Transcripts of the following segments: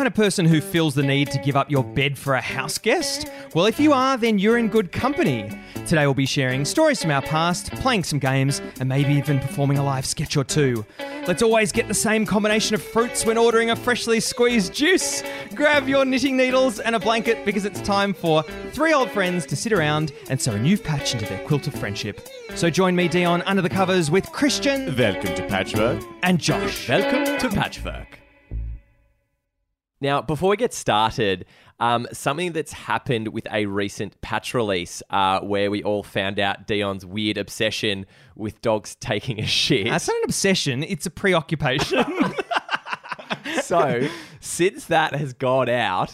kind of person who feels the need to give up your bed for a house guest? Well, if you are, then you're in good company. Today we'll be sharing stories from our past, playing some games, and maybe even performing a live sketch or two. Let's always get the same combination of fruits when ordering a freshly squeezed juice. Grab your knitting needles and a blanket because it's time for three old friends to sit around and sew a new patch into their quilt of friendship. So join me, Dion, under the covers with Christian Welcome to Patchwork. and Josh. Welcome to Patchwork. Now, before we get started, um, something that's happened with a recent patch release uh, where we all found out Dion's weird obsession with dogs taking a shit. That's not an obsession, it's a preoccupation. so, since that has gone out,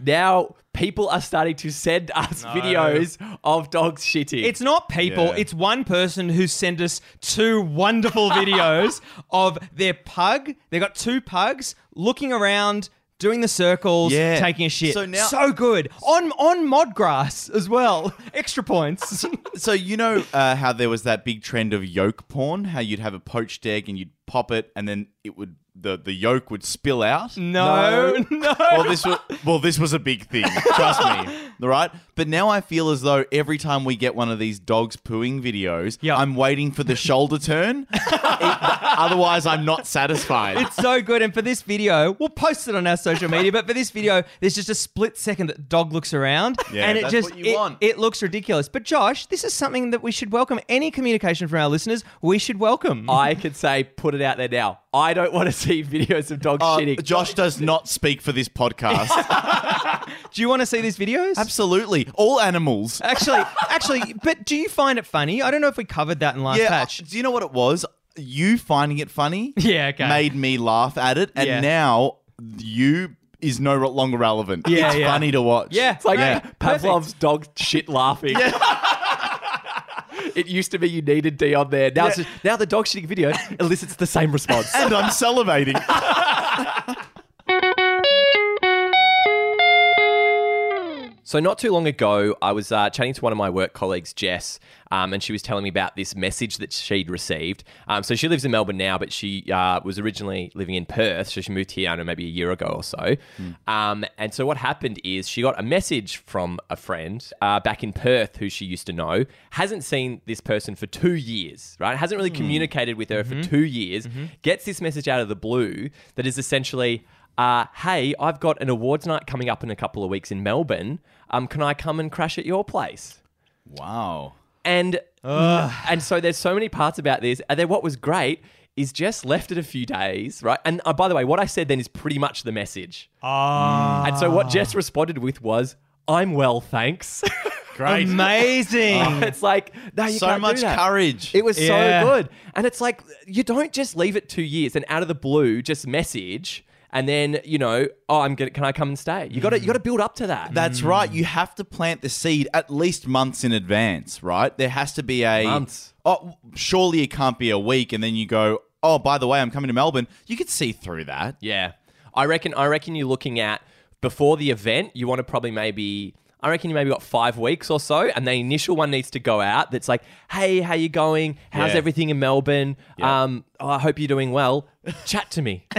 now people are starting to send us videos of dogs shitting. It's not people, Yeah. it's one person who sent us two wonderful videos of their pug. They got two pugs looking around, doing the circles, Yeah. taking a shit. So now- so good. On on mod grass as well. Extra points. So you know uh, how there was that big trend of yolk porn? How you'd have a poached egg and you'd pop it, and then it would the the yolk would spill out. no, no. Well, this was well, this was a big thing. Trust me. All right, but now I feel as though every time we get one of these dogs pooing videos, Yeah. I'm waiting for the shoulder turn. It- otherwise, I'm not satisfied. It's so good. And for this video, we'll post it on our social media. But for this video, there's just a split second that dog looks around, Yeah, and it that's just what you it, want. it looks ridiculous. But Josh, this is something that we should welcome. Any communication from our listeners, we should welcome. I could say, put it out there now. I don't want to see videos of dogs Uh, shitting. Josh does not speak for this podcast. Do you want to see these videos? Absolutely, all animals. Actually, actually, but do you find it funny? I don't know if we covered that in last Yeah. patch. Do you know what it was? You finding it funny Yeah, okay. made me laugh at it, and Yeah. now you is no longer relevant. Yeah, it's yeah. funny to watch. Yeah. It's like Yeah. Pavlov's dog shit laughing. it used to be you needed Dion there. Now, it's just, now the dog shitting video elicits the same response. and I'm salivating. So not too long ago, I was uh, chatting to one of my work colleagues, Jess, um, and she was telling me about this message that she'd received. Um, so she lives in Melbourne now, but she uh, was originally living in Perth, so she moved here, I don't know, maybe a year ago or so. Um, and so what happened is she got a message from a friend uh, back in Perth who she used to know, hasn't seen this person for two years, right? Hasn't really communicated with her for two years, gets this message out of the blue that is essentially uh, hey, I've got an awards night coming up in a couple of weeks in Melbourne. Um, can I come and crash at your place? wow. And and so there's so many parts about this. And then what was great is Jess left it a few days, right? And uh, by the way, what I said then is pretty much the message. Ah, And so what Jess responded with was, "I'm well, thanks." Great. amazing. it's like no, you so can't do much that. courage. It was Yeah. so good. And it's like, you don't just leave it two years and out of the blue just message and then, you know, oh, I'm gonna, can I come and stay? You gotta, you gotta build up to that. That's mm. right. You have to plant the seed at least months in advance, right? There has to be a Months. Oh, surely it can't be a week, and then you go, "Oh, by the way, I'm coming to Melbourne." You could see through that. yeah. I reckon, I reckon you're looking at before the event, you want to probably maybe, I reckon you maybe got five weeks or so, and the initial one needs to go out that's like, hey, how you going? How's Yeah. everything in Melbourne? Yeah. Um, oh, I hope you're doing well. Chat to me.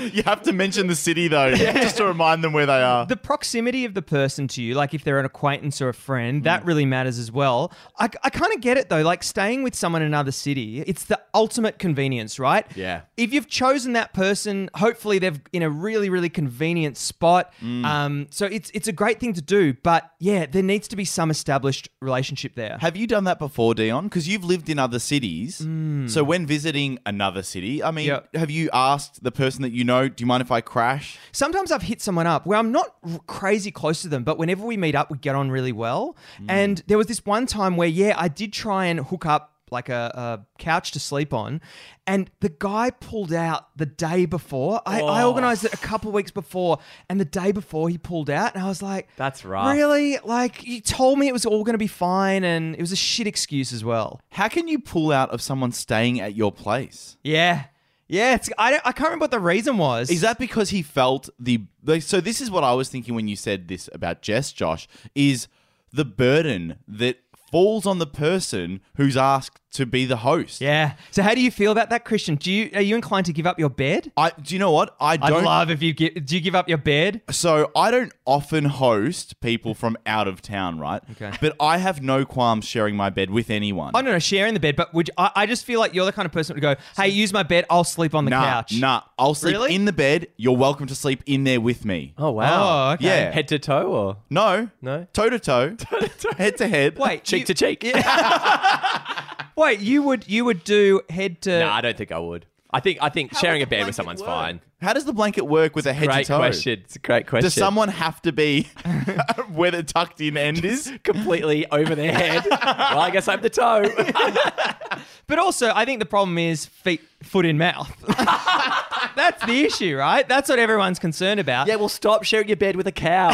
You have to mention the city though, yeah. just to remind them where they are. the proximity of the person to you, like if they're an acquaintance or a friend, Mm. that really matters as well. I, I kind of get it though. Like staying with someone in another city, it's the ultimate convenience, right? Yeah. If you've chosen that person, hopefully they're in a really, really convenient spot. Mm. Um, so it's it's a great thing to do. But yeah, there needs to be some established relationship there. Have you done that before, Dion? Because you've lived in other cities. Mm. So when visiting another city, I mean, Yeah. have you asked the person that you know, "Do you mind if I crash?" Sometimes I've hit someone up where I'm not r- crazy close to them, but whenever we meet up, we get on really well. Mm. And there was this one time where, yeah, I did try and hook up like a, a couch to sleep on, and the guy pulled out the day before. I, I oh. organized it a couple of weeks before, and the day before he pulled out, and I was like, That's right." Really? Like, you told me it was all going to be fine, and it was a shit excuse as well. How can you pull out of someone staying at your place? Yeah. Yeah, it's, I, don't, I can't remember what the reason was. Is that because he felt the like, so this is what I was thinking when you said this about Jess Josh is the burden that falls on the person who's asked to be the host. Yeah. So how do you feel about that, Christian? Do you are you inclined to give up your bed? I do you know what? I I'd don't love if you give. Do you give up your bed? So I don't often host people from out of town, right? Okay. But I have no qualms sharing my bed with anyone. I don't know, sharing the bed, but would you, I, I just feel like you're the kind of person who would go, "Hey, use my bed. I'll sleep on the nah, couch." nah. I'll sleep Really? in the bed. You're welcome to sleep in there with me. Oh wow. Oh, okay. Yeah. Head to toe or No, No? toe to toe, head to head. Wait, cheek you, to cheek? wait. You would you would do head to? No, I don't think I would. I think I think sharing a would the bed with blanket someone's work? fine. How does the blanket work with a head Great to toe? question. It's a great question. Does someone have to be where the tucked in end is? completely over their head? well, I guess I'm the toe. But also, I think the problem is feet, foot in mouth. That's the issue, right? That's what everyone's concerned about. yeah, well, stop sharing your bed with a cow.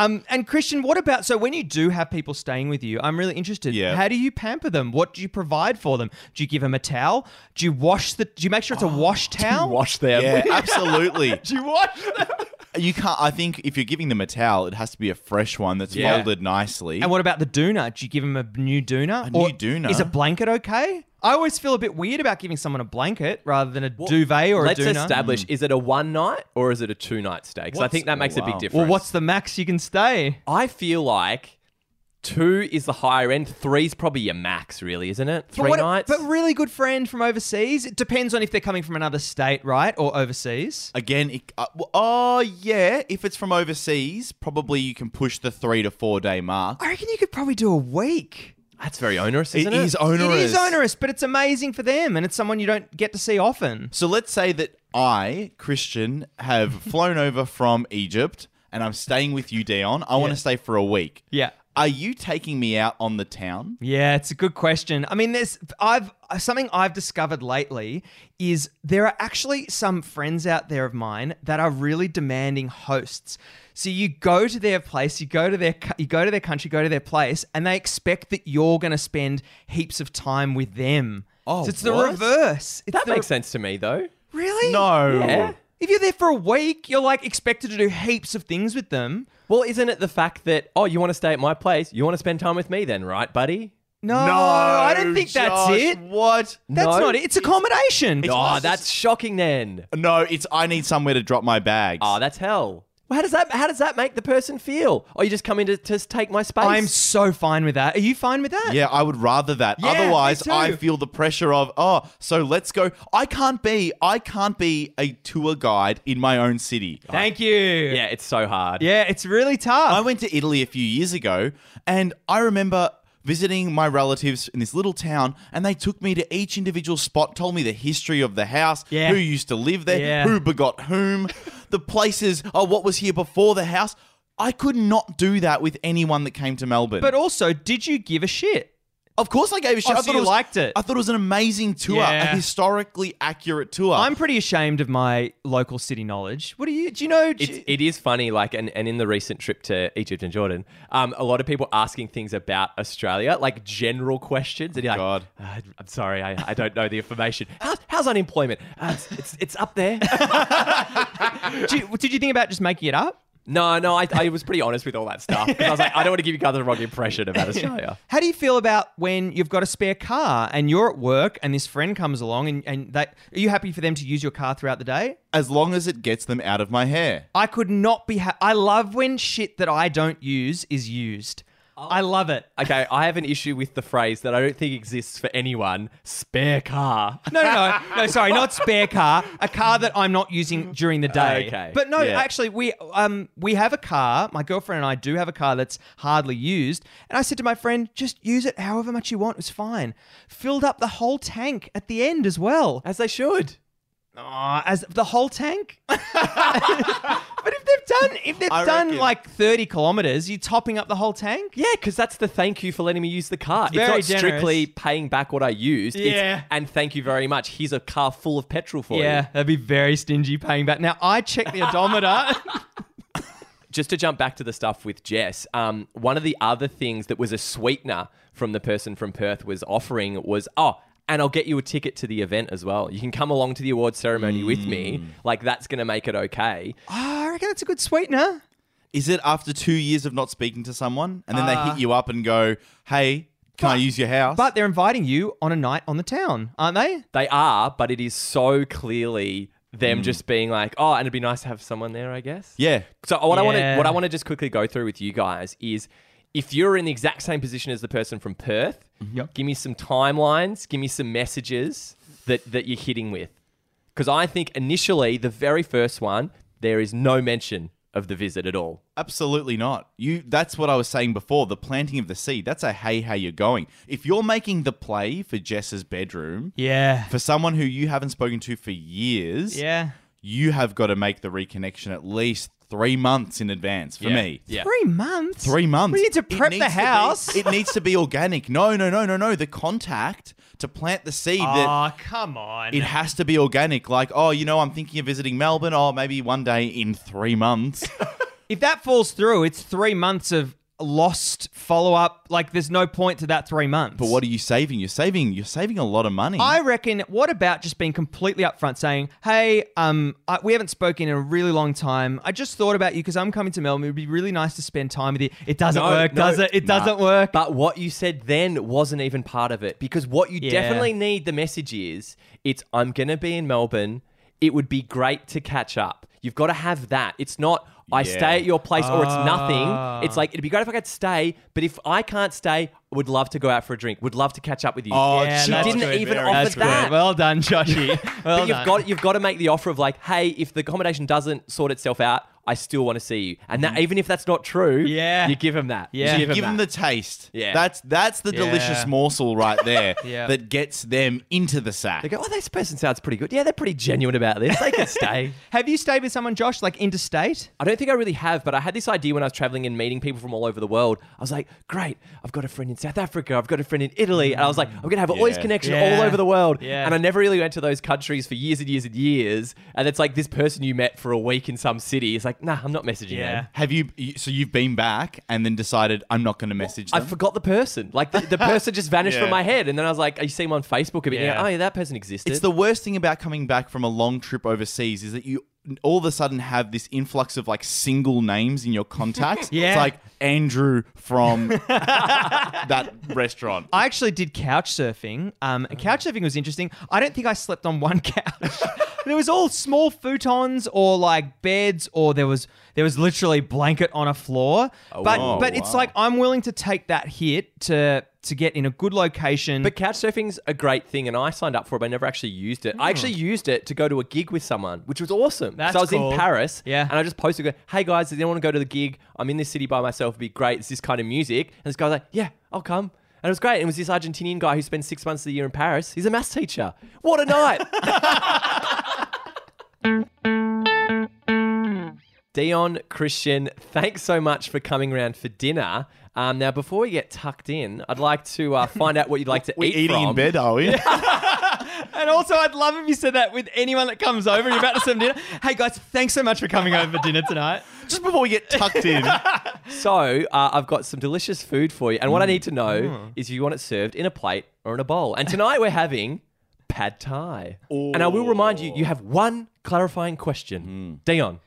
Um, and Christian, what about so when you do have people staying with you? I'm really interested. Yeah. How do you pamper them? What do you provide for them? Do you give them a towel? Do you wash the? Do you make sure it's a wash towel? Wash them. Yeah, absolutely. Do you wash them? You can't. I think if you're giving them a towel, it has to be a fresh one that's Yeah. folded nicely. And what about the doona? Do you give them a new doona? A new doona? Is a blanket okay? I always feel a bit weird about giving someone a blanket rather than a duvet or Let's a doona. establish: is it a one night or is it a two night stay? Because I think that makes a wow. big difference. Well, what's the max you can stay? I feel like two is the higher end. Three's probably your max, really, isn't it? Three what- nights. But really good friend from overseas. It depends on if they're coming from another state, right, or overseas. Again, it, uh, w- oh yeah. If it's from overseas, probably you can push the three to four day mark. I reckon you could probably do a week. That's very onerous, isn't it it? is onerous. It is onerous, but it's amazing for them, and it's someone you don't get to see often. So let's say that I, Christian, have flown over from Egypt and I'm staying with you, Dion. I want Yeah. to stay for a week. Yeah. Are you taking me out on the town? Yeah, it's a good question. I mean, there's I've something I've discovered lately is there are actually some friends out there of mine that are really demanding hosts. So you go to their place, you go to their you go to their country, go to their place, and they expect that you're going to spend heaps of time with them. Oh, so it's the reverse. It's that the makes sense to me, though. Really? No. Yeah. If you're there for a week, you're like expected to do heaps of things with them. Well, isn't it the fact that oh, you want to stay at my place? You want to spend time with me, then, right, buddy? No, No, I don't think that's it. What? That's No. not it. It's accommodation. Oh, that's shocking. Then. No, it's I need somewhere to drop my bags. Oh, that's hell. Well, how does that how does that make the person feel? Oh, you just come in to, to take my space. I'm so fine with that. Are you fine with that? Yeah, I would rather that. Yeah, me Otherwise, too. I feel the pressure of, oh, so let's go. I can't be I can't be a tour guide in my own city. Thank you. yeah, it's so hard. Yeah, it's really tough. I went to Italy a few years ago and I remember visiting my relatives in this little town and they took me to each individual spot, told me the history of the house, Yeah. who used to live there, Yeah. who begot whom, the places, oh, what was here before the house. I could not do that with anyone that came to Melbourne. but also, did you give a shit? Of course, I gave a shit. Oh, I so thought you it was, liked it? I thought it was an amazing tour, Yeah. a historically accurate tour. I'm pretty ashamed of my local city knowledge. What do you? Do you know? do It's, you- it is funny, like, and, and in the recent trip to Egypt and Jordan, um, a lot of people asking things about Australia, like general questions. And you're like, God. "Uh, I'm sorry, I, I don't know the information. How's, how's unemployment? Uh, it's, it's, it's up there. do you- did you think about just making it up? No, no, I, I was pretty honest with all that stuff. I was like, I don't want to give you guys the wrong impression about Australia. How do you feel about when you've got a spare car and you're at work and this friend comes along and, and that are you happy for them to use your car throughout the day? as long as it gets them out of my hair. I could not be. Ha- I love when shit that I don't use is used. I love it. Okay, I have an issue with the phrase that I don't think exists for anyone spare car. No, no, no, no. Sorry, not spare car. A car that I'm not using during the day. Okay. But no, Yeah. actually, we um we have a car. My girlfriend and I do have a car that's hardly used. And I said to my friend, just use it however much you want. It's fine. Filled up the whole tank at the end as well. As they should. Aw, as the whole tank. but if they've done if they've I done reckon- like 30 kilometers, you're topping up the whole tank? Yeah, because that's the thank you for letting me use the car. It's, very not strictly paying back what I used. It's, Yeah. and thank you very much. Here's a car full of petrol for Yeah, you. Yeah, that'd be very stingy paying back. Now I checked the odometer. Just to jump back to the stuff with Jess, um, one of the other things that was a sweetener from the person from Perth was offering was, oh, and I'll get you a ticket to the event as well. You can come along to the awards ceremony with me. Like, that's going to make it okay. Oh, I reckon that's a good sweetener. Is it after two years of not speaking to someone, and then they Uh, hit you up and go, "Hey, can I use your house?" But they're inviting you on a night on the town, aren't they? They are, but it is so clearly them Hmm. just being like, oh, and it'd be nice to have someone there, I guess. yeah, So what I want to what I want to just quickly go through with you guys is if you're in the exact same position as the person from Perth, mm-hmm. give me some timelines, give me some messages that that you're hitting with. Because I think initially the very first one there is no mention of the visit at all. Absolutely not. You that's what I was saying before, the planting of the seed. That's a hey how you're going. If you're making the play for Jess's bedroom Yeah. for someone who you haven't spoken to for years, Yeah. You have got to make the reconnection at least 3 months in advance for Yeah. me. Yeah. Three months. 3 months. We need to It prep needs the be- house. it needs to be organic. No, no, no, no, no. The contact to plant the seed that Oh, come on. it has to be organic. Like, oh, you know, I'm thinking of visiting Melbourne. Oh, maybe one day in three months. if that falls through, it's three months of lost follow up. Like, there's no point to that three months. but what are you saving? You're saving. You're saving a lot of money. I reckon. What about just being completely upfront, saying, "Hey, um, I, we haven't spoken in a really long time. I just thought about you because I'm coming to Melbourne. It'd be really nice to spend time with you. It doesn't No, work, no, does it? It nah. doesn't work. But what you said then wasn't even part of it because what you Yeah. definitely need the message is it's I'm going to be in Melbourne. It would be great to catch up. You've got to have that. It's not I Yeah. stay at your place or it's Ah. nothing. It's like it'd be great if I could stay, but if I can't stay, would love to go out for a drink. Would love to catch up with you. Oh, Yeah, she that's didn't good, even very offer That's good. that. good. Well done, Joshy. Well but you've done. got you've got to make the offer of like, hey, if the accommodation doesn't sort itself out, I still want to see you. And that mm-hmm. even if that's not true, Yeah. you give him that. Yeah. you give him, Give them that. the taste. Yeah. That's that's the Yeah. delicious morsel right there Yeah. that gets them into the sack. They go, oh, this person sounds pretty good. Yeah, they're pretty genuine about this. They can stay. Have you stayed with someone, Josh, like interstate? I don't think I really have, but I had this idea when I was traveling and meeting people from all over the world. I was like, great, I've got a friend in South Africa, I've got a friend in Italy. And I was like, I'm going to have all these Yeah. connections Yeah. all over the world. Yeah. And I never really went to those countries for years and years and years. And it's like this person you met for a week in some city is like, nah, I'm not messaging them. Have you? you- So you've been back and then decided I'm not going to message I them. forgot the person. Like the, the person just vanished Yeah. from my head. And then I was like, you see him on Facebook a bit. Yeah. Yeah. oh, yeah, that person existed. it's the worst thing about coming back from a long trip overseas is that you all of a sudden have this influx of like single names in your contacts. Yeah. It's like Andrew from that restaurant. I actually did couch surfing. Um, and couch surfing was interesting. I don't think I slept on one couch. there was all small futons or like beds, or there was there was literally blanket on a floor. Oh, but wow. but it's Wow. like I'm willing to take that hit to to get in a good location. But couch surfing's a great thing, and I signed up for it, but I never actually used it. I hmm. actually used it to go to a gig with someone, which was awesome. That's so I was cool. in Paris, Yeah. and I just posted, go, "Hey guys, does anyone want to go to the gig? I'm in this city by myself. It'd be great. It's this kind of music." And this guy's like, "Yeah, I'll come." And it was great. And it was this Argentinian guy who spends six months of the year in Paris. He's a maths teacher. What a night! Dion, Christian, thanks so much for coming around for dinner. Um, now, before we get tucked in, I'd like to uh, find out what you'd like to We're eat eating from. in bed, are we? And also, I'd love if you said that with anyone that comes over you're about to serve dinner. Hey guys, thanks so much for coming over for dinner tonight. Just before we get tucked in. So uh, I've got some delicious food for you, and what I need to know Mm. is if you want it served in a plate or in a bowl. And tonight we're having pad thai. And I will remind you, you have one clarifying question, Mm. Dion.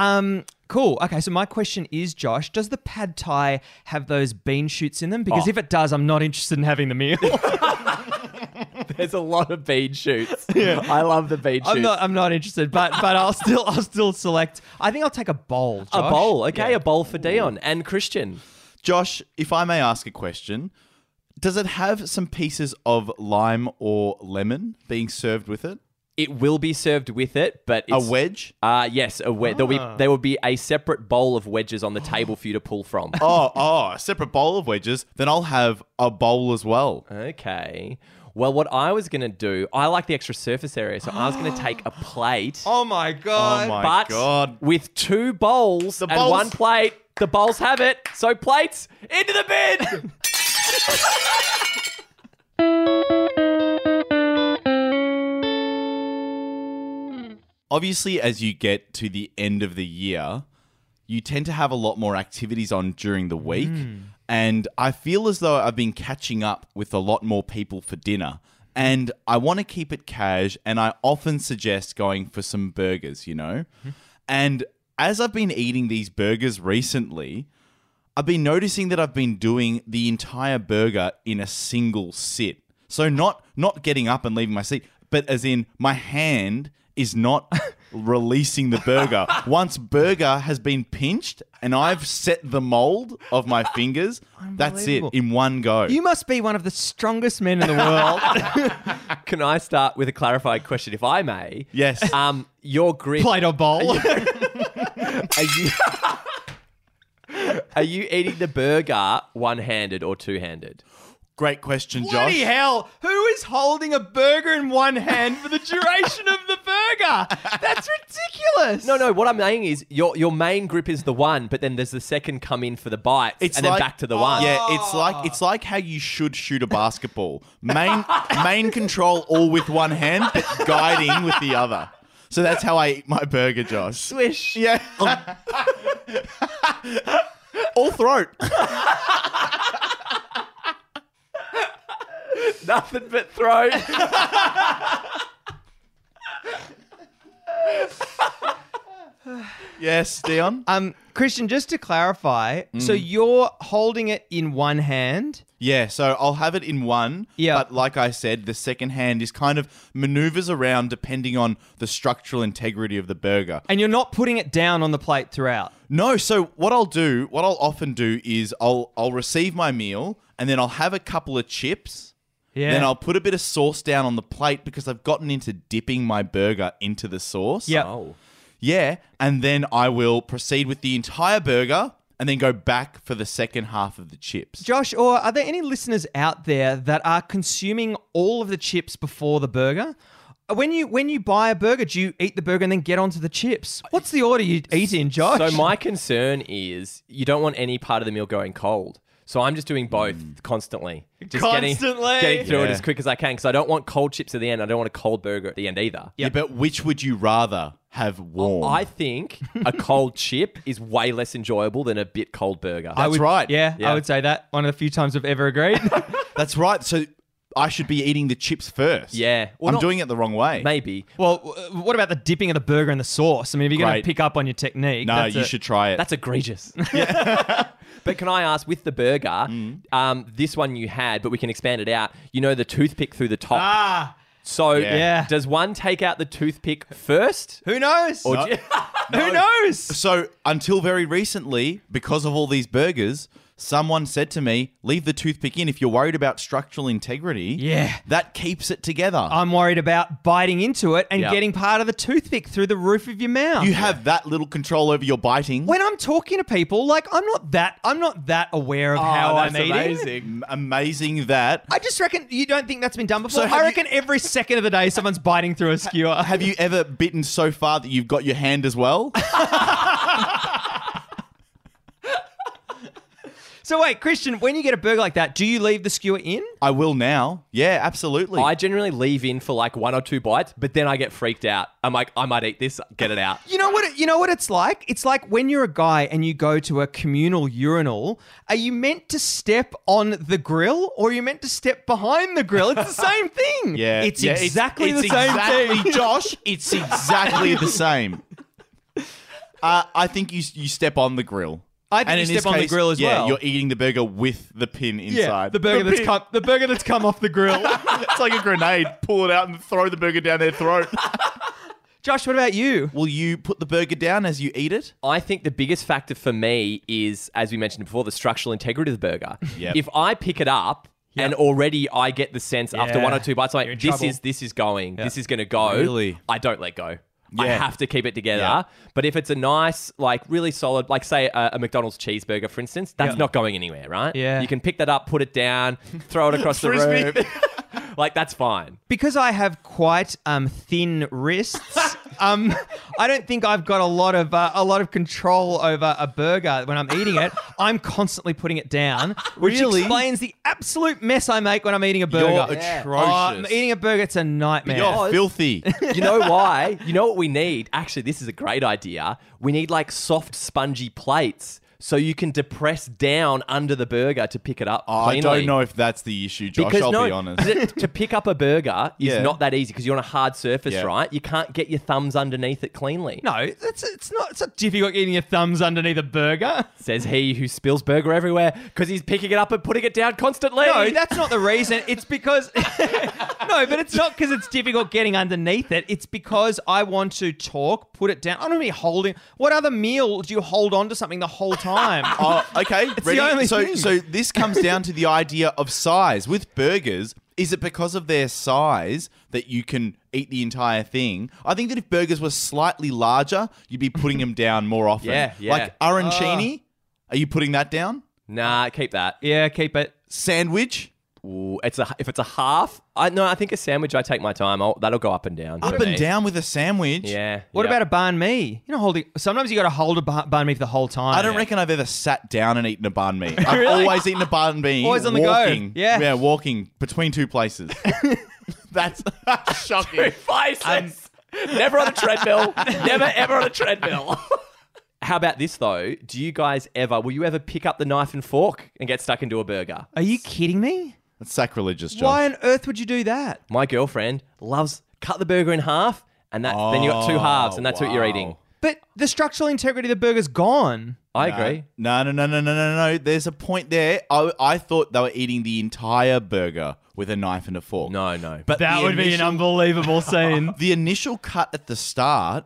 Um, cool. Okay, so my question is, Josh, does the pad thai have those bean shoots in them? Because Oh. if it does, I'm not interested in having the meal. There's a lot of bean shoots. I love the bean shoots. I'm not. I'm not interested. But but I'll still I'll still select. I think I'll take a bowl. a bowl, okay, Yeah. a bowl for Dion and Christian. Josh, if I may ask a question, does it have some pieces of lime or lemon being served with it? It will be served with it, but A wedge? Uh, yes, a wedge. There'll Ah. be there will be a separate bowl of wedges on the table for you to pull from. Oh, oh, a separate bowl of wedges. Then I'll have a bowl as well. Okay. Well, what I was going to do, I like the extra surface area, so I was going to take a plate. Oh my god. Oh my but god. with two bowls and bowls- one plate, the bowls have it. So plates into the bin. Obviously, as you get to the end of the year, you tend to have a lot more activities on during the week. Hmm. And I feel as though I've been catching up with a lot more people for dinner. And I want to keep it cash. And I often suggest going for some burgers, you know? Hmm. And as I've been eating these burgers recently, I've been noticing that I've been doing the entire burger in a single sit. So not not getting up and leaving my seat, but as in my hand is not releasing the burger. Once burger has been pinched and I've set the mold of my fingers, that's it in one go. You must be one of the strongest men in the world. Can I start with a clarified question, if I may? Yes. Um, your grip. Plate or bowl. Are you, are you eating the burger one-handed or two-handed? Great question, Josh. Bloody hell! Who is holding a burger in one hand for the duration of the burger? That's ridiculous. No, no. What I'm saying is your your main grip is the one, but then there's the second come in for the bites, It's and like, then back to the one. Yeah, it's like it's like how you should shoot a basketball. Main main control all with one hand, but guiding with the other. So that's how I eat my burger, Josh. Swish. Yeah. all throat. Nothing but throat. Yes, Dion. Um, Christian, just to clarify, so you're holding it in one hand. Yeah, so I'll have it in one. Yeah. But like I said, the second hand is kind of maneuvers around depending on the structural integrity of the burger. And you're not putting it down on the plate throughout. No, so what I'll do, what I'll often do is I'll I'll receive my meal and then I'll have a couple of chips. Yeah. Then I'll put a bit of sauce down on the plate because I've gotten into dipping my burger into the sauce. Yep. Oh. Yeah, and then I will proceed with the entire burger and then go back for the second half of the chips. Josh, or are there any listeners out there that are consuming all of the chips before the burger? Uh, when you when you buy a burger, do you eat the burger and then get onto the chips? What's the order you eat in, Josh? So my concern is you don't want any part of the meal going cold. So I'm just doing both hmm. constantly. Just Constantly? Getting, getting through it as quick as I can because I don't want cold chips at the end. I don't want a cold burger at the end either. Yeah, but which would you rather have warm? I think a cold chip is way less enjoyable than a bit cold burger. I That's would- right. Yeah, Yeah. I would say that. One of the few times I've ever agreed. That's right. So I should be eating the chips first. Yeah. Well, I'm not- doing it the wrong way. Maybe. well, w- what about the dipping of the burger in the sauce? I mean, if you're going to pick up on your technique, No, that's you a- should try it. That's egregious. but can I ask, with the burger, um, this one you had, but we can expand it out. You know the toothpick through the top. Ah, so Yeah. Yeah. does one take out the toothpick first? who knows? Or do you- Who knows? So until very recently, because of all these burgers, someone said to me, "Leave the toothpick in if you're worried about structural integrity." Yeah. that keeps it together. I'm worried about biting into it and Yeah. getting part of the toothpick through the roof of your mouth. you have that little control over your biting. when I'm talking to people, like I'm not that I'm not that aware of how oh, I'm eating. M- amazing that. I just reckon you don't think that's been done before. So have I you- reckon every second of the day someone's biting through a skewer. Have you ever bitten so far that you've got your hand as well? So wait, Christian, when you get a burger like that, do you leave the skewer in? I will now. Yeah, absolutely. I generally leave in for like one or two bites, but then I get freaked out. I'm like, I might eat this, get it out. You know what? It, you know what it's like. It's like when you're a guy and you go to a communal urinal. Are you meant to step on the grill or are you meant to step behind the grill? It's the same thing. yeah, it's yeah, exactly it's the same exactly, thing. Josh, it's exactly the same. Uh, I think you you step on the grill. I think And you in step this on the case, grill as yeah, well. you're eating the burger with the pin inside. Yeah, the burger that's pin. come the burger that's come off the grill. it's like a grenade. Pull it out and throw the burger down their throat. Josh, what about you? Will you put the burger down as you eat it? I think the biggest factor for me is, as we mentioned before, the structural integrity of the burger. Yep. If I pick it up and already I get the sense after one or two bites, I'm like, this trouble. is this is going, this is going to go. Really? I don't let go. I have to keep it together. Yeah. But if it's a nice, like really solid, like say a, a McDonald's cheeseburger, for instance, that's not going anywhere, right? Yeah. You can pick that up, put it down, throw it across the room. like that's fine. Because I have quite um, thin wrists, um, I don't think I've got a lot of uh, a lot of control over a burger when I'm eating it. I'm constantly putting it down, which Really? explains the absolute mess I make when I'm eating a burger. You're Yeah. atrocious. Oh, I'm eating a burger, it's a nightmare. You're filthy. You know why? You know what we need? Actually, this is a great idea. We need like soft, spongy plates. So you can depress down under the burger to pick it up. I don't know if that's the issue, Josh. Because I'll no, be honest. 'cause it- to pick up a burger is Yeah. not that easy because you're on a hard surface, Yeah. right? You can't get your thumbs underneath it cleanly. No, it's it's not it's not difficult getting your thumbs underneath a burger. Says he who spills burger everywhere because he's picking it up and putting it down constantly. No, that's not the reason. It's because no, but it's not because it's difficult getting underneath it. It's because I want to talk, put it down. I don't want to be holding. What other meal do you hold on to something the whole time? Oh, okay. the ready? only so, thing. so this comes down to the idea of size with burgers. Is it because of their size that you can eat the entire thing? I think that if burgers were slightly larger, you'd be putting them down more often. Yeah, yeah. Like arancini, are you putting that down? Nah, keep that. yeah, keep it. Sandwich, Ooh, it's a if it's a half. I no, I think a sandwich. I take my time. I'll, that'll go up and down. up for and me. down with a sandwich. Yeah. What yeah. about a banh mi? You know, holding. Sometimes you got to hold a ba- banh mi for the whole time. I don't reckon I've ever sat down and eaten a banh mi. I've Really? always eaten a banh mi. Always on the go. walking. Yeah. yeah, walking between two places. That's shocking. Places. Um, Never on a treadmill. Never ever on a treadmill. How about this though? Do you guys ever? Will you ever pick up the knife and fork and get stuck into a burger? Are you kidding me? That's sacrilegious, Josh. Why on earth would you do that? My girlfriend loves cut the burger in half, and that then you got two halves, and that's what you're oh, eating. But the structural integrity of the burger's gone. I agree. No, no, no, no, no, no, no. There's a point there. I, I thought they were eating the entire burger with a knife and a fork. No, no. But That the would be an initial- unbelievable scene. The initial cut at the start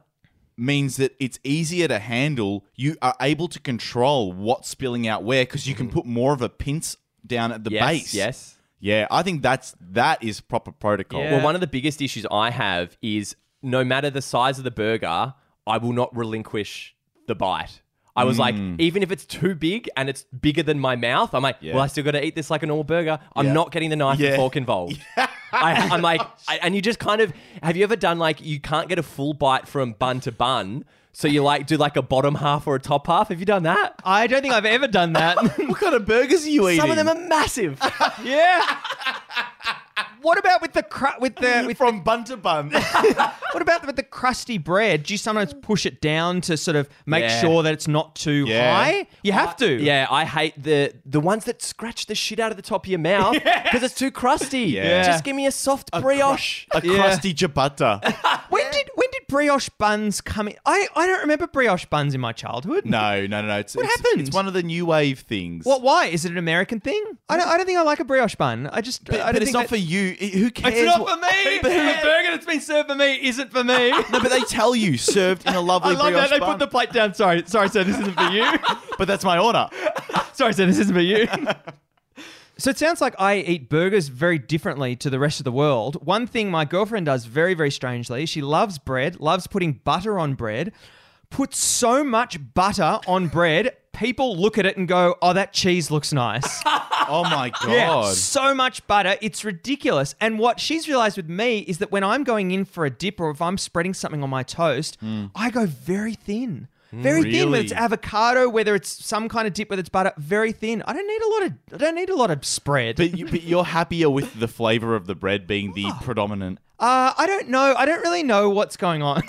means that it's easier to handle. You are able to control what's spilling out where because you can mm-hmm. put more of a pince down at the yes, base. yes. Yeah, I think that's that is proper protocol. Yeah. Well, one of the biggest issues I have is no matter the size of the burger, I will not relinquish the bite. I was like, Mm. even if it's too big and it's bigger than my mouth, I'm like, well, I still got to eat this like a normal burger. I'm Yeah. not getting the knife Yeah. and fork involved. I, I'm like, I, and you just kind of have you ever done like you can't get a full bite from bun to bun, so you like do like a bottom half or a top half? Have you done that? I don't think I've ever done that. What kind of burgers are you eating? Some of them are massive. yeah. What about with the cru- with the with from bun to bun. what about with the crusty bread? Do you sometimes push it down to sort of make Yeah. sure that it's not too Yeah. high? You have to. Yeah, I hate the the ones that scratch the shit out of the top of your mouth because it's too crusty. Yeah. Just give me a soft brioche. a Yeah. crusty ciabatta. When did when did brioche buns come in? I, I don't remember brioche buns in my childhood. No, no, no, no. It's, What it's, happened? It's one of the new wave things. What? Why is it an American thing? I don't. I don't think I like a brioche bun. I just. But, I don't it's think not that- for you. I- Who cares? It's not what- for me. But the burger that's been served for me isn't for me. No, but they tell you served in a lovely love brioche that they bun. put the plate down. Sorry, sorry, sir. This isn't for you. But that's my order. sorry, sir. This isn't for you. So it sounds like I eat burgers very differently to the rest of the world. One thing my girlfriend does very, very strangely, she loves bread, loves putting butter on bread, puts so much butter on bread, people look at it and go, oh, that cheese looks nice. Oh my god. Yeah, so much butter, it's ridiculous. And what she's realized with me is that when I'm going in for a dip or if I'm spreading something on my toast, I go very thin. Very thin, whether it's avocado, whether it's some kind of dip, whether it's butter, very thin. I don't need a lot of I don't need a lot of spread. But, you, but you're happier with the flavor of the bread being the predominant. uh, I don't know. I don't really know what's going on.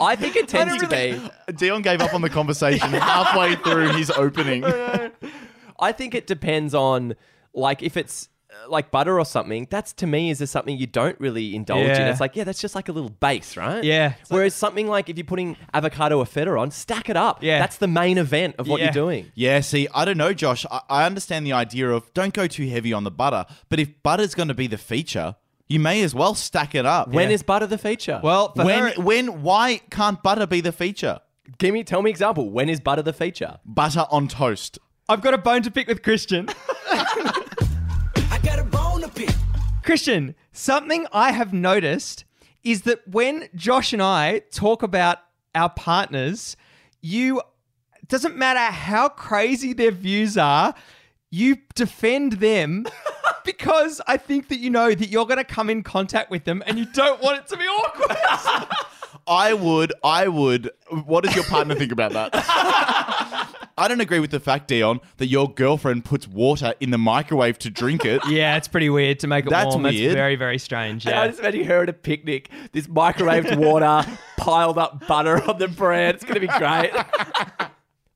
I think it tends to be. Dion gave up on the conversation halfway through his opening. I think it depends on like if it's uh, like butter or something. That's to me is just something you don't really indulge in. Yeah. It's like yeah, that's just like a little base, right? Yeah. Whereas something like if you're putting avocado or feta on, stack it up. Yeah. That's the main event of what Yeah. you're doing. Yeah, see, I don't know, Josh. I, I understand the idea of don't go too heavy on the butter, but if butter's going to be the feature, you may as well stack it up. When Yeah. is butter the feature? well, for when, her, when, why can't butter be the feature? give me tell me example. When is butter the feature? Butter on toast. I've got a bone to pick with Christian. I got a bone to pick. Christian, something I have noticed is that when Josh and I talk about our partners, you doesn't matter how crazy their views are, you defend them because I think that you know that you're going to come in contact with them and you don't want it to be awkward. I would, I would. What does your partner think about that? I don't agree with the fact, Dion, that your girlfriend puts water in the microwave to drink it. yeah, it's pretty weird to make it That's warm. That's weird. very, very strange. Yeah. I Yeah. just imagine her at a picnic, this microwaved water, piled up butter on the bread. It's gonna be great.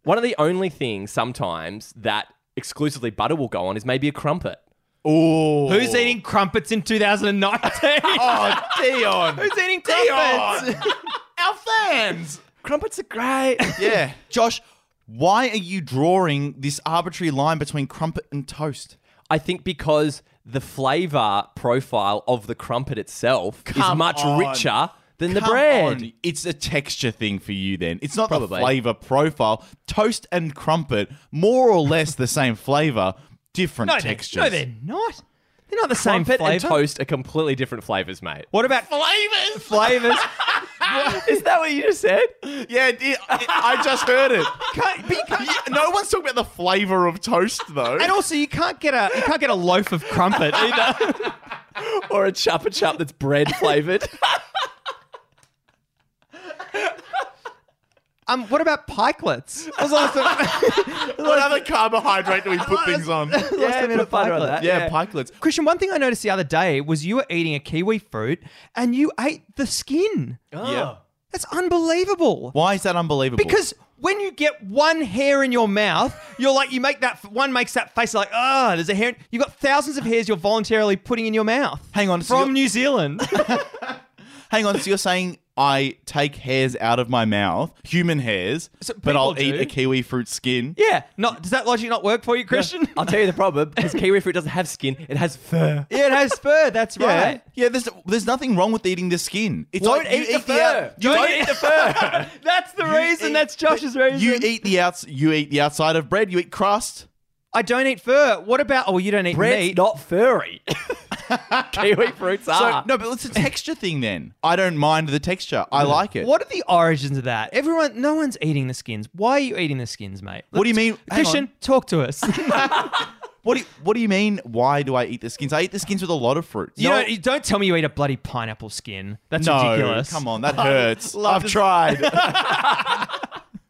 One of the only things sometimes that exclusively butter will go on is maybe a crumpet. Oh, Who's eating crumpets in 2019? Oh, Dion. Who's eating crumpets? Dion. Our fans. Crumpets are great. Yeah, Josh. Why are you drawing this arbitrary line between crumpet and toast? I think because the flavor profile of the crumpet itself is much on. richer than the bread. on. It's a texture thing for you then. It's not the Probably. flavor profile. Toast and crumpet, more or less the same flavor, different No, they're, textures. no, they're not. They're not the same Crumpet flavor. and toast are completely different flavors, mate. What about flavors. flavors? Is that what you just said? Yeah, it, it- I just heard it. Can't- but you can't- Yeah, no one's talking about the flavor of toast though. and also, you can't get a you can't get a loaf of crumpet either. Or a Chupa Chup that's bread flavored? Um, what about pikelets? I was also- what other carbohydrate do we put things on? Lost a bit of put butter on that. Yeah, Yeah. pikelets. Christian, one thing I noticed the other day was you were eating a kiwi fruit and you ate the skin. Yeah. That's unbelievable. Why is that unbelievable? Because when you get one hair in your mouth, you're like, you make that, one makes that face like, ah, there's a hair. You've got thousands of hairs you're voluntarily putting in your mouth. Hang on, so From you're- New Zealand. hang on, so you're saying I take hairs out of my mouth, human hairs, So but I'll people eat a kiwi fruit skin? yeah. Not, does that logic not work for you, Christian? I'll tell you the problem because kiwi fruit doesn't have skin; it has fur. Yeah, it has fur. That's Yeah, right. yeah. There's there's nothing wrong with eating the skin. It's Don't like you eat the fur. out- you Don't eat- eat the fur. That's the reason. eat- That's Josh's reason. You eat the outs. You eat the outside of bread. You eat crust. I don't eat fur. What about? Oh, you don't eat Bread's meat. not furry. kiwi fruits So are. no, but it's a texture thing. Then I don't mind the texture. I mm. like it. What are the origins of that? Everyone, no one's eating the skins. Why are you eating the skins, mate? What do you mean? Hang Christian, on. talk to us. What do you, What do you mean? Why do I eat the skins? I eat the skins with a lot of fruits. You don't, you don't tell me you eat a bloody pineapple skin. That's no, ridiculous. come on, that hurts. I've tried.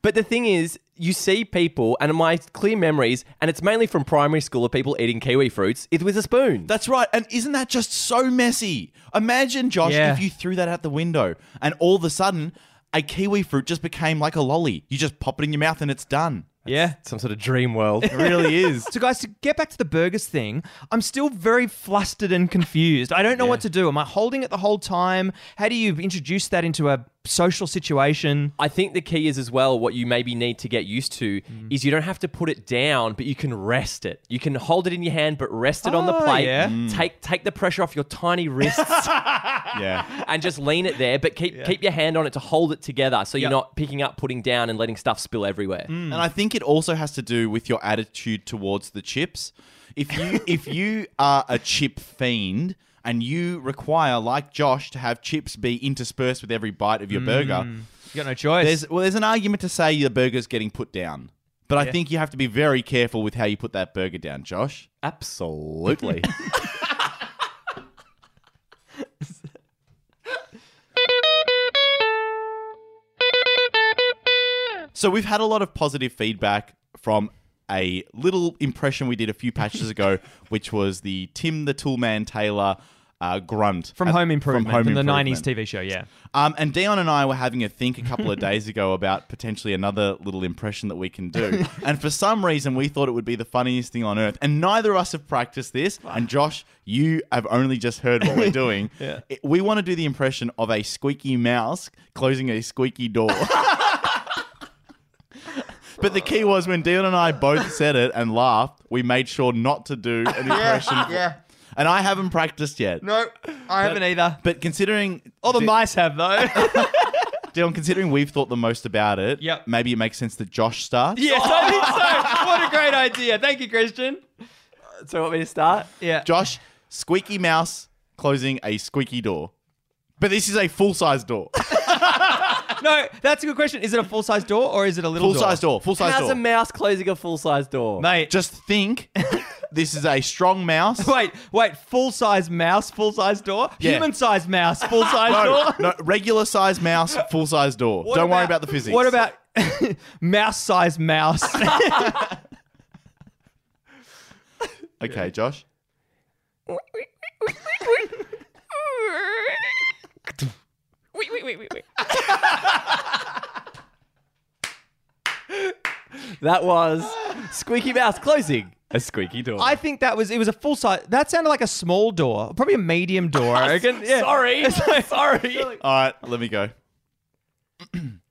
But the thing is, you see people, and in my clear memories, and it's mainly from primary school of people eating kiwi fruits, it with a spoon. That's right. And isn't that just so messy? Imagine, Josh, Yeah. if you threw that out the window and all of a sudden a kiwi fruit just became like a lolly. You just pop it in your mouth and it's done. Yeah. Some sort of dream world. It really is. So, guys, to get back to the burgers thing, I'm still very flustered and confused. I don't know what to do. Am I holding it the whole time? How do you introduce that into a social situation? I think the key is as well what you maybe need to get used to Mm. is you don't have to put it down, but you can rest it. You can hold it in your hand, but rest it on the Oh, plate. yeah. Take take the pressure off your tiny wrists yeah. and just lean it there, but keep keep your hand on it to hold it together so you're Yep. not picking up, putting down, and letting stuff spill everywhere. And I think it also has to do with your attitude towards the chips. If you if you are a chip fiend and you require, like Josh, to have chips be interspersed with every bite of your burger, mm. You got no choice. there's well, there's an argument to say your burger's getting put down. But I think you have to be very careful with how you put that burger down, Josh. Absolutely. So we've had a lot of positive feedback from a little impression we did a few patches ago, which was the Tim the Toolman Taylor uh, grunt from at- Home Improvement, from, Home the Improvement. 90s TV show, yeah. Um, and Dion and I were having a think a couple of days ago about potentially another little impression that we can do. and for some reason, we thought it would be the funniest thing on earth. And neither of us have practiced this. And Josh, you have only just heard what we're doing. Yeah. It- we want to do the impression of a squeaky mouse closing a squeaky door. But the key was when Dion and I both said it and laughed, we made sure not to do an impression. yeah. And I haven't practiced yet. No, I haven't either. But considering All the Di- mice have, though. Dion, considering we've thought the most about it, Yep. maybe it makes sense that Josh starts. yes, I think so. What a great idea. Thank you, Christian. Uh, so you want me to start? Yeah. Josh, squeaky mouse closing a squeaky door. But this is a full size door. No, that's a good question. Is it a full size door or is it a little Full size door. Full size door. How's door. a mouse closing a full size door? Mate, Just think this is a strong mouse. wait, wait. Full size mouse, full size door. Yeah. Human size mouse, full size No, door. no, regular size mouse, full size door. What Don't worry about the physics. What about mouse size mouse? Okay, Josh. That was Squeaky Mouse closing a squeaky door. I think that was it was a full size. That sounded like a small door, probably a medium door. I reckon. Yeah. Sorry. Sorry. All right, let me go.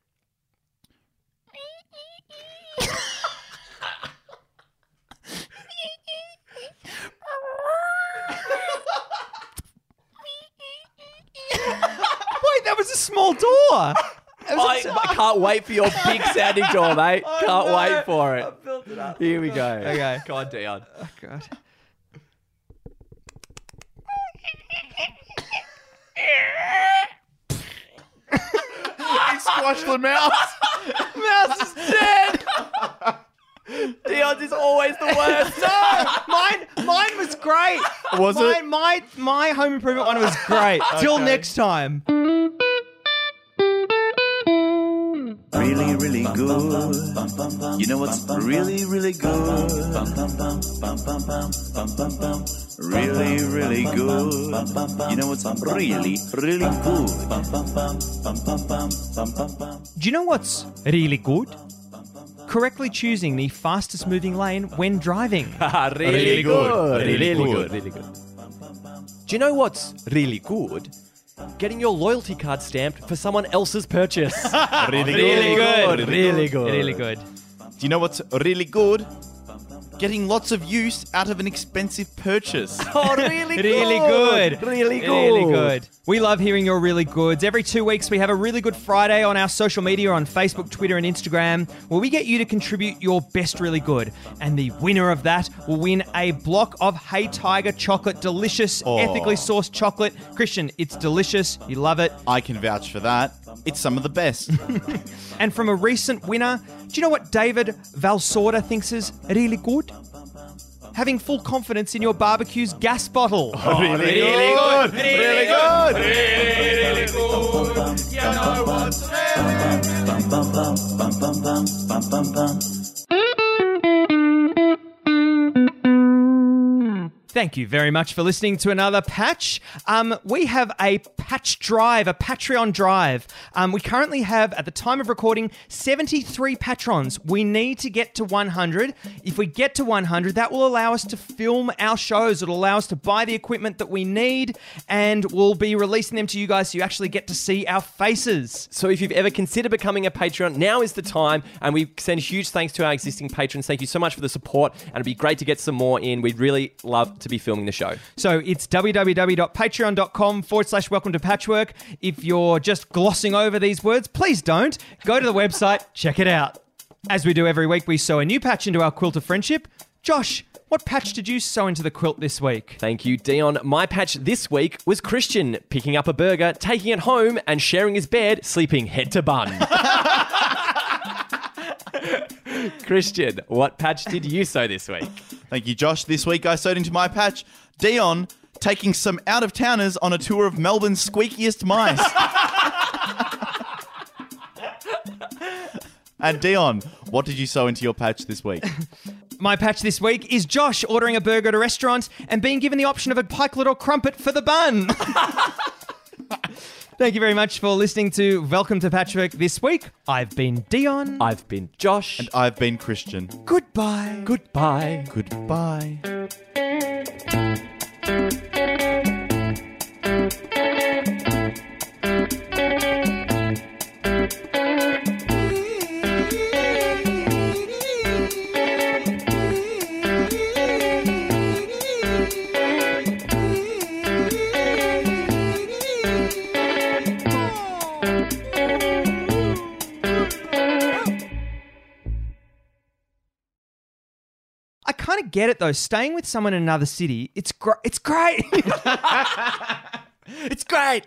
was a small door. I, I, can't wait for your big sounding door, mate. Can't wait for it. Here we go. Okay. On, Dion. Oh, God. He squashed the mouse. Mouse is dead. Dion's is always the worst. No, mine, mine was great. Was my, it? My my home improvement one was great. Till next time. Really, really good. You know what's really, really good? Really, really good. You know what's really, really good? Do you know what's really good? Correctly choosing the fastest moving lane when driving. Ah, really, Really good. Really, Really good. good. Really good. Do you know what's really good? Getting your loyalty card stamped for someone else's purchase. Really, Really good. Really Really good. Really good. Do you know what's really good? Getting lots of use out of an expensive purchase. oh, really good. Really good. Really good. Really good. We love hearing your really goods. Every two weeks, we have a really good Friday on our social media on Facebook, Twitter, and Instagram, where we get you to contribute your best really good. And the winner of that will win a block of Hey Tiger chocolate, delicious, oh. ethically sourced chocolate. Christian, it's delicious. You love it. I can vouch for that. It's some of the best. And from a recent winner, do you know what David Valsorda thinks is really good? Having full confidence in your barbecue's gas bottle. really, good. really, good. Really really good. Thank you very much for listening to another patch. Um, we have a patch drive, a Patreon drive. Um, we currently have, at the time of recording, 73 patrons. We need to get to 100. If we get to 100, that will allow us to film our shows. It'll allow us to buy the equipment that we need, and we'll be releasing them to you guys so you actually get to see our faces. So if you've ever considered becoming a Patreon, now is the time. And we send huge thanks to our existing patrons. Thank you so much for the support. And it'd be great to get some more in. We'd really love to be filming the show. So it's www.patreon.com forward slash welcome to patchwork. If you're just glossing over these words, please don't. Go to the website, check it out. As we do every week, we sew a new patch into our quilt of friendship. Josh, what patch did you sew into the quilt this week? Thank you, Dion. My patch this week was Christian picking up a burger, taking it home, and sharing his bed, sleeping head to bun. Christian, what patch did you sew this week? Thank you, Josh. This week I sewed into my patch Dion taking some out of towners on a tour of Melbourne's squeakiest mice. and Dion, what did you sew into your patch this week? My patch this week is Josh ordering a burger at a restaurant and being given the option of a pikelet or crumpet for the bun. Thank you very much for listening to Welcome to Patchwork this week. I've been Dion. I've been Josh. And I've been Christian. Goodbye. Goodbye. Goodbye. Get it though. Staying with someone in another city, it's gr- it's great. It's great.